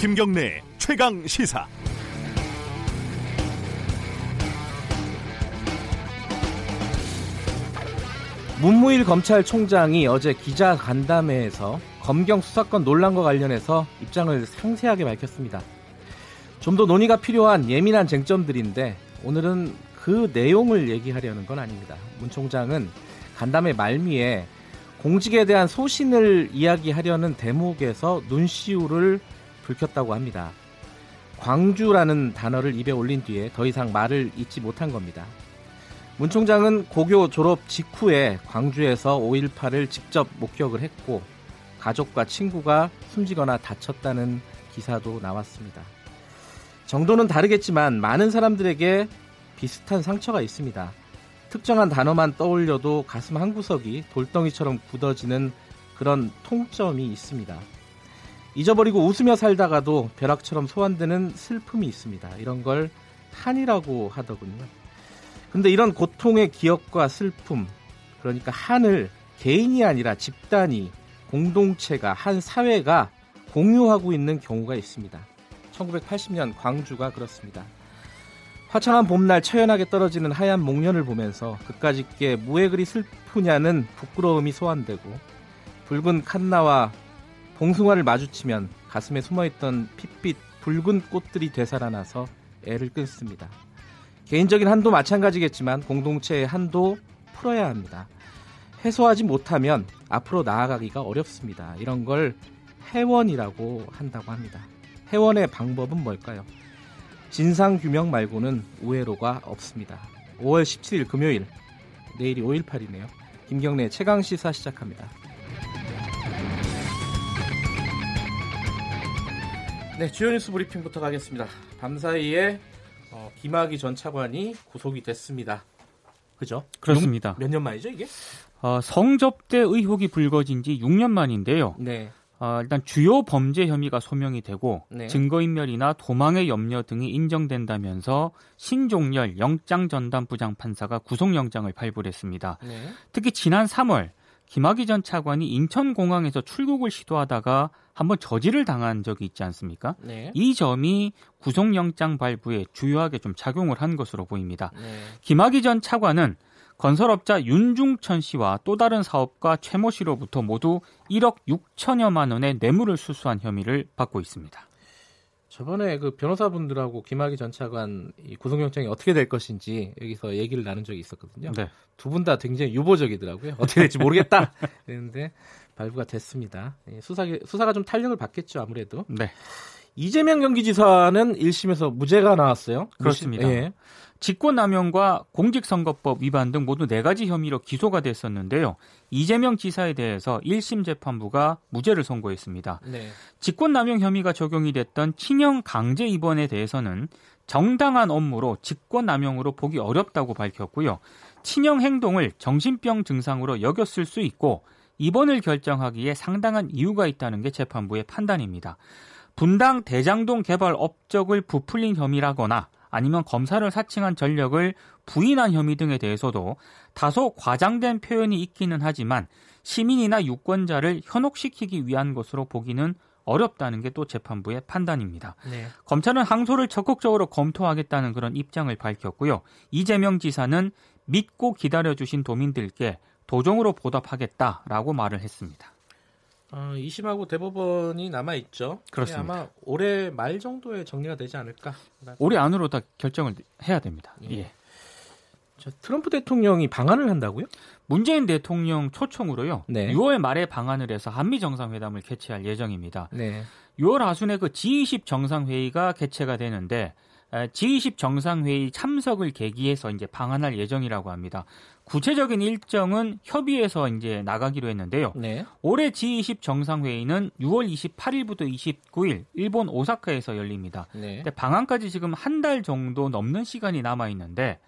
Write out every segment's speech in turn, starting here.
김경래 최강 시사. 문무일 검찰총장이 어제 기자 간담회에서 검경 수사권 논란과 관련해서 입장을 상세하게 밝혔습니다. 좀 더 논의가 필요한 예민한 쟁점들인데 오늘은 그 내용을 얘기하려는 건 아닙니다. 문 총장은 간담회 말미에 공직에 대한 소신을 이야기하려는 대목에서 눈시울을 붉혔다고 합니다. 광주라는 단어를 입에 올린 뒤에 더 이상 말을 잇지 못한 겁니다. 문 총장은 고교 졸업 직후에 광주에서 5.18을 직접 목격을 했고 가족과 친구가 숨지거나 다쳤다는 기사도 나왔습니다. 정도는 다르겠지만 많은 사람들에게 비슷한 상처가 있습니다. 특정한 단어만 떠올려도 가슴 한구석이 돌덩이처럼 굳어지는 그런 통점이 있습니다. 잊어버리고 웃으며 살다가도 벼락처럼 소환되는 슬픔이 있습니다. 이런 걸 한이라고 하더군요. 근데 이런 고통의 기억과 슬픔, 그러니까 한을 개인이 아니라 집단이, 공동체가, 한 사회가 공유하고 있는 경우가 있습니다. 1980년 광주가 그렇습니다. 화창한 봄날 처연하게 떨어지는 하얀 목련을 보면서 그까짓게 무에 그리 슬프냐는 부끄러움이 소환되고 붉은 칸나와 봉숭아를 마주치면 가슴에 숨어있던 핏빛 붉은 꽃들이 되살아나서 애를 끊습니다. 개인적인 한도 마찬가지겠지만 공동체의 한도 풀어야 합니다. 해소하지 못하면 앞으로 나아가기가 어렵습니다. 이런 걸 해원이라고 한다고 합니다. 해원의 방법은 뭘까요? 진상 규명 말고는 우회로가 없습니다. 5월 17일 금요일, 내일이 5.18이네요. 김경래 최강 시사 시작합니다. 네, 주요 뉴스 브리핑부터 가겠습니다. 밤사이에 어, 김학의 전 차관이 구속이 됐습니다. 그죠? 그렇습니다. 몇 년 만이죠, 이게? 어, 성접대 의혹이 불거진 지 6년 만인데요. 네. 어, 일단 주요 범죄 혐의가 소명이 되고 네. 증거인멸이나 도망의 염려 등이 인정된다면서 신종열 영장전담 부장판사가 구속영장을 발부했습니다. 네. 특히 지난 3월 김학의 전 차관이 인천공항에서 출국을 시도하다가 한번 저지를 당한 적이 있지 않습니까? 네. 이 점이 구속영장 발부에 주요하게 좀 작용을 한 것으로 보입니다. 네. 김학의 전 차관은 건설업자 윤중천 씨와 또 다른 사업가 최모 씨로부터 모두 1억 6천여만 원의 뇌물을 수수한 혐의를 받고 있습니다. 저번에 그 변호사분들하고 김학의 전 차관 이 구속영장이 어떻게 될 것인지 여기서 얘기를 나눈 적이 있었거든요. 네. 두분 다 굉장히 유보적이더라고요. 어떻게 될지 모르겠다. 그랬는데 발부가 됐습니다. 예, 수사 수사가 좀 탄력을 받겠죠 아무래도. 네. 이재명 경기지사는 1심에서 무죄가 나왔어요. 그렇습니다. 예. 직권남용과 공직선거법 위반 등 모두 네 가지 혐의로 기소가 됐었는데요. 이재명 지사에 대해서 1심 재판부가 무죄를 선고했습니다. 네. 직권남용 혐의가 적용이 됐던 친형 강제 입원에 대해서는 정당한 업무로 직권남용으로 보기 어렵다고 밝혔고요. 친형 행동을 정신병 증상으로 여겼을 수 있고 입원을 결정하기에 상당한 이유가 있다는 게 재판부의 판단입니다. 분당 대장동 개발 업적을 부풀린 혐의라거나 아니면 검사를 사칭한 전력을 부인한 혐의 등에 대해서도 다소 과장된 표현이 있기는 하지만 시민이나 유권자를 현혹시키기 위한 것으로 보기는 어렵다는 게 또 재판부의 판단입니다. 네. 검찰은 항소를 적극적으로 검토하겠다는 그런 입장을 밝혔고요. 이재명 지사는 믿고 기다려주신 도민들께 도정으로 보답하겠다라고 말을 했습니다. 어, 2심하고 대법원이 남아 있죠. 그렇습니다. 아마 올해 말 정도에 정리가 되지 않을까. 올해 안으로 다 결정을 해야 됩니다. 예. 예. 저 트럼프 대통령이 방한을 한다고요? 문재인 대통령 초청으로요. 네. 6월 말에 방한을 해서 한미 정상회담을 개최할 예정입니다. 네. 6월 하순에 그 G20 정상회의가 개최가 되는데 에, G20 정상회의 참석을 계기해서 이제 방한할 예정이라고 합니다. 구체적인 일정은 협의해서 이제 나가기로 했는데요. 네. 올해 G20 정상회의는 6월 28일부터 29일 일본 오사카에서 열립니다. 네. 방한까지 지금 한 달 정도 넘는 시간이 남아 있는데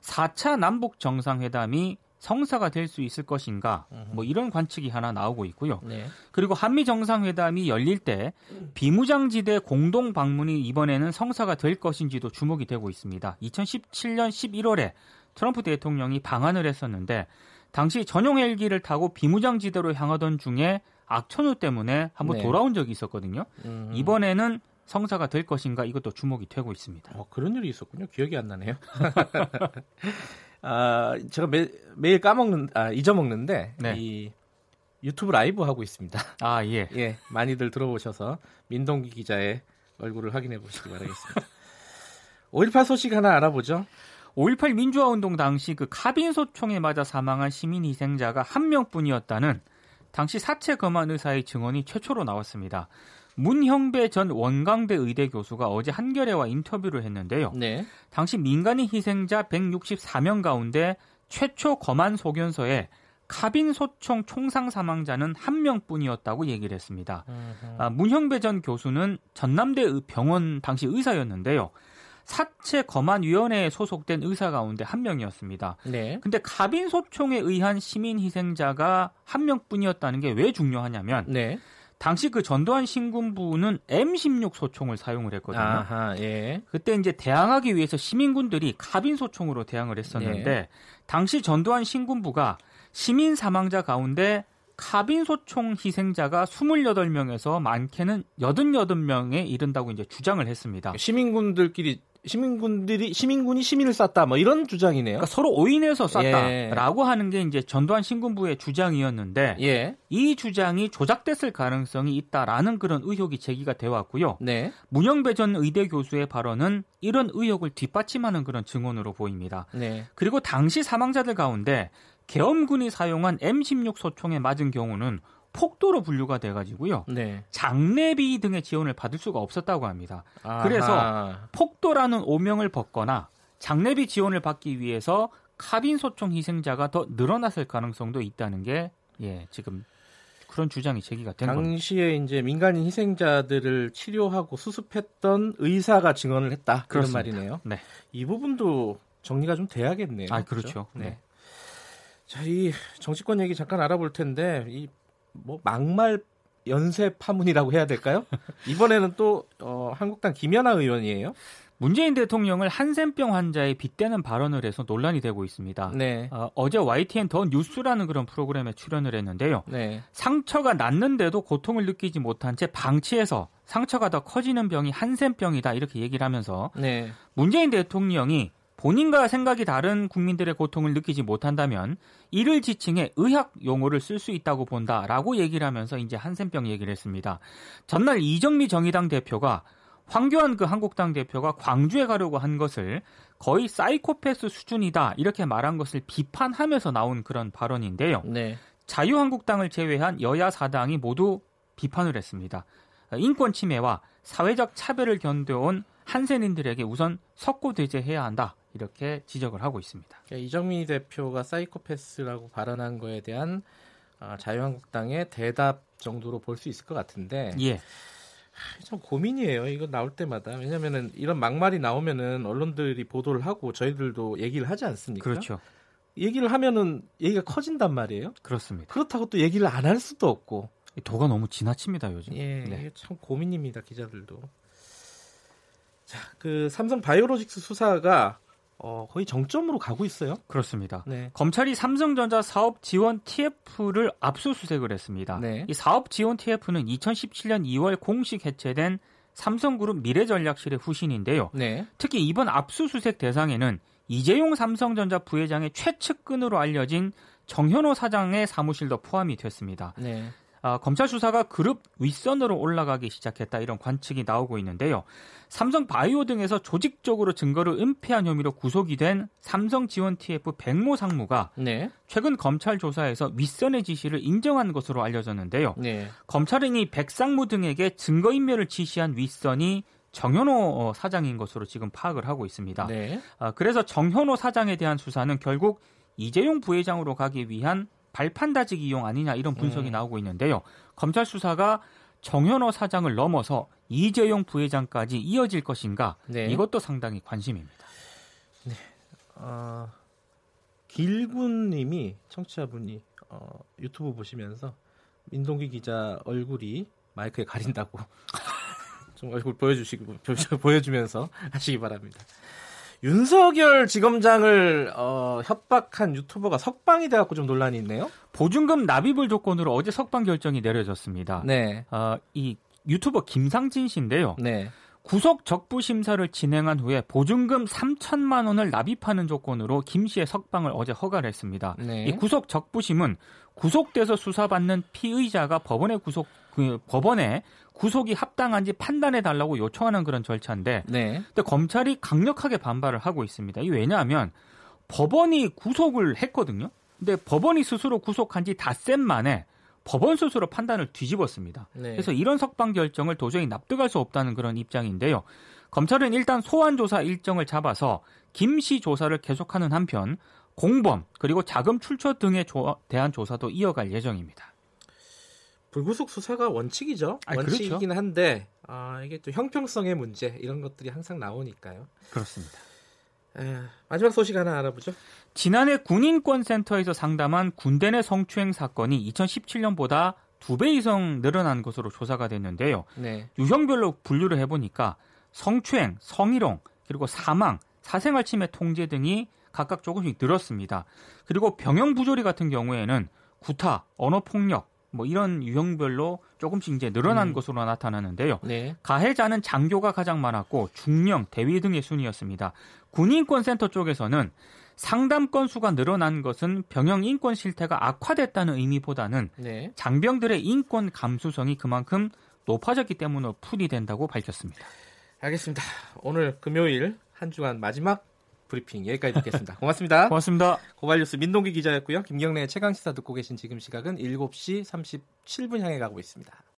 4차 남북 정상회담이 성사가 될 수 있을 것인가 뭐 이런 관측이 하나 나오고 있고요. 네. 그리고 한미 정상회담이 열릴 때 비무장지대 공동 방문이 이번에는 성사가 될 것인지도 주목이 되고 있습니다. 2017년 11월에 트럼프 대통령이 방한을 했었는데 당시 전용 헬기를 타고 비무장지대로 향하던 중에 악천후 때문에 한번 네. 돌아온 적이 있었거든요. 음. 이번에는 성사가 될 것인가 이것도 주목이 되고 있습니다. 어, 그런 일이 있었군요. 기억이 안 나네요. 아, 제가 매, 매일 까먹는, 아, 잊어먹는데, 네. 이 유튜브 라이브 하고 있습니다. 아 예. 예, 많이들 들어보셔서 민동기 기자의 얼굴을 확인해 보시기 바라겠습니다. 5.18 소식 하나 알아보죠. 5.18 민주화 운동 당시 그 카빈 소총에 맞아 사망한 시민 희생자가 한 명뿐이었다는 당시 사체 검안 의사의 증언이 최초로 나왔습니다. 문형배 전 원광대 의대 교수가 어제 한겨레와 인터뷰를 했는데요. 네. 당시 민간인 희생자 164명 가운데 최초 검안 소견서에 카빈 소총 총상 사망자는 한 명뿐이었다고 얘기를 했습니다. 아, 문형배 전 교수는 전남대 의- 병원 당시 의사였는데요. 사체 검안위원회에 소속된 의사 가운데 한 명이었습니다. 네. 근데 카빈 소총에 의한 시민 희생자가 한 명뿐이었다는 게 왜 중요하냐면 네. 당시 그 전두환 신군부는 M16 소총을 사용을 했거든요. 아하, 예. 그때 이제 대항하기 위해서 시민군들이 카빈 소총으로 대항을 했었는데 네. 당시 전두환 신군부가 시민 사망자 가운데 카빈 소총 희생자가 28명에서 많게는 88명에 이른다고 이제 주장을 했습니다. 시민군들끼리 시민군들이 시민군이 시민을 쐈다 뭐 이런 주장이네요. 그러니까 서로 오인해서 예. 쐈다라고 하는 게 이제 전두환 신군부의 주장이었는데 예. 이 주장이 조작됐을 가능성이 있다라는 그런 의혹이 제기가 돼 왔고요. 네. 문영배 전 의대 교수의 발언은 이런 의혹을 뒷받침하는 그런 증언으로 보입니다. 네. 그리고 당시 사망자들 가운데 계엄군이 사용한 M16 소총에 맞은 경우는 폭도로 분류가 돼가지고요. 네. 장례비 등의 지원을 받을 수가 없었다고 합니다. 아하. 그래서 폭도라는 오명을 벗거나 장례비 지원을 받기 위해서 카빈 소총 희생자가 더 늘어났을 가능성도 있다는 게 예, 지금 그런 주장이 제기가 된 겁니다. 당시에 이제 민간인 희생자들을 치료하고 수습했던 의사가 증언을 했다. 그런. 말이네요. 네. 이 부분도 정리가 좀 돼야겠네요. 아, 그렇죠. 네. 네. 자, 이 정치권 얘기 잠깐 알아볼 텐데 이 뭐 막말 연쇄 파문이라고 해야 될까요? 이번에는 또 어, 한국당 김연아 의원이에요. 문재인 대통령을 한센병 환자에 빗대는 발언을 해서 논란이 되고 있습니다. 네. 어, 제 YTN 더 뉴스라는 그런 프로그램에 출연을 했는데요. 네. 상처가 났는데도 고통을 느끼지 못한 채 방치해서 상처가 더 커지는 병이 한센병이다 이렇게 얘기를 하면서 네. 문재인 대통령이 본인과 생각이 다른 국민들의 고통을 느끼지 못한다면 이를 지칭해 의학 용어를 쓸 수 있다고 본다라고 얘기를 하면서 이제 한센병 얘기를 했습니다. 전날 이정미 정의당 대표가 황교안 그 한국당 대표가 광주에 가려고 한 것을 거의 사이코패스 수준이다 이렇게 말한 것을 비판하면서 나온 그런 발언인데요. 네. 자유한국당을 제외한 여야 사당이 모두 비판을 했습니다. 인권 침해와 사회적 차별을 견뎌온 한센인들에게 우선 석고대죄해야 한다 이렇게 지적을 하고 있습니다. 그러니까 이정미 대표가 사이코패스라고 발언한 거에 대한 아, 자유한국당의 대답 정도로 볼 수 있을 것 같은데 예, 참 고민이에요. 이거 나올 때마다 왜냐면은 이런 막말이 나오면은 언론들이 보도를 하고 저희들도 얘기를 하지 않습니까? 그렇죠. 얘기를 하면은 얘기가 커진단 말이에요. 그렇습니다. 그렇다고 또 얘기를 안 할 수도 없고. 이 도가 너무 지나칩니다 요즘. 예, 네. 참 고민입니다 기자들도. 자, 그 삼성 바이오로직스 수사가 어, 거의 정점으로 가고 있어요. 그렇습니다. 네. 검찰이 삼성전자 사업 지원 TF를 압수수색을 했습니다. 네. 이 사업 지원 TF는 2017년 2월 공식 해체된 삼성그룹 미래전략실의 후신인데요. 네. 특히 이번 압수수색 대상에는 이재용 삼성전자 부회장의 최측근으로 알려진 정현호 사장의 사무실도 포함이 됐습니다. 네. 아, 검찰 수사가 그룹 윗선으로 올라가기 시작했다 이런 관측이 나오고 있는데요. 삼성 바이오 등에서 조직적으로 증거를 은폐한 혐의로 구속이 된 삼성 지원 TF 백모 상무가 네. 최근 검찰 조사에서 윗선의 지시를 인정한 것으로 알려졌는데요. 네. 검찰은 이 백상무 등에게 증거인멸을 지시한 윗선이 정현호 어, 사장인 것으로 지금 파악을 하고 있습니다. 네. 아, 그래서 정현호 사장에 대한 수사는 결국 이재용 부회장으로 가기 위한 발판 다지기 이용 아니냐 이런 분석이 음. 나오고 있는데요. 검찰 수사가 정현호 사장을 넘어서 이재용 부회장까지 이어질 것인가 네. 이것도 상당히 관심입니다. 어, 길군님이 청취자분이 어, 유튜브 보시면서 민동기 기자 얼굴이 마이크에 가린다고 좀 얼굴 보여주시고 보여주면서 하시기 바랍니다. 윤석열 지검장을 어, 협박한 유튜버가 석방이 돼갖고 좀 논란이 있네요. 보증금 납입을 조건으로 어제 석방 결정이 내려졌습니다. 네, 어, 이 유튜버 김상진 씨인데요. 네. 구속 적부 심사를 진행한 후에 보증금 3천만 원을 납입하는 조건으로 김 씨의 석방을 어제 허가를 했습니다. 네. 이 구속 적부심은 구속돼서 수사받는 피의자가 법원에 구속 그 법원에 구속이 합당한지 판단해 달라고 요청하는 그런 절차인데 네. 근데 검찰이 강력하게 반발을 하고 있습니다. 이 왜냐하면 법원이 구속을 했거든요. 근데 법원이 스스로 구속한 지 닷새 만에 법원 스스로 판단을 뒤집었습니다. 네. 그래서 이런 석방 결정을 도저히 납득할 수 없다는 그런 입장인데요. 검찰은 일단 소환 조사 일정을 잡아서 김씨 조사를 계속하는 한편 공범 그리고 자금 출처 등에 조- 대한 조사도 이어갈 예정입니다. 불구속 수사가 원칙이죠. 아, 원칙이긴 한데 아, 이게 또 형평성의 문제 이런 것들이 항상 나오니까요. 그렇습니다. 에, 마지막 소식 하나 알아보죠. 지난해 군인권센터에서 상담한 군대 내 성추행 사건이 2017년보다 두 배 이상 늘어난 것으로 조사가 됐는데요. 네. 유형별로 분류를 해보니까 성추행, 성희롱, 그리고 사망, 사생활 침해 통제 등이 각각 조금씩 늘었습니다. 그리고 병영 부조리 같은 경우에는 구타, 언어 폭력, 뭐 이런 유형별로 조금씩 이제 늘어난 음. 것으로 나타나는데요. 네. 가해자는 장교가 가장 많았고 중령, 대위 등의 순이었습니다. 군인권센터 쪽에서는 상담 건수가 늘어난 것은 병영 인권 실태가 악화됐다는 의미보다는 네. 장병들의 인권 감수성이 그만큼 높아졌기 때문에 풀이 된다고 밝혔습니다. 알겠습니다. 오늘 금요일 한 주간 마지막 브리핑 여기까지 듣겠습니다. 고맙습니다. 고맙습니다. 고발뉴스 민동기 기자였고요. 김경래의 최강 시사 듣고 계신 지금 시각은 7시 37분 향해 가고 있습니다.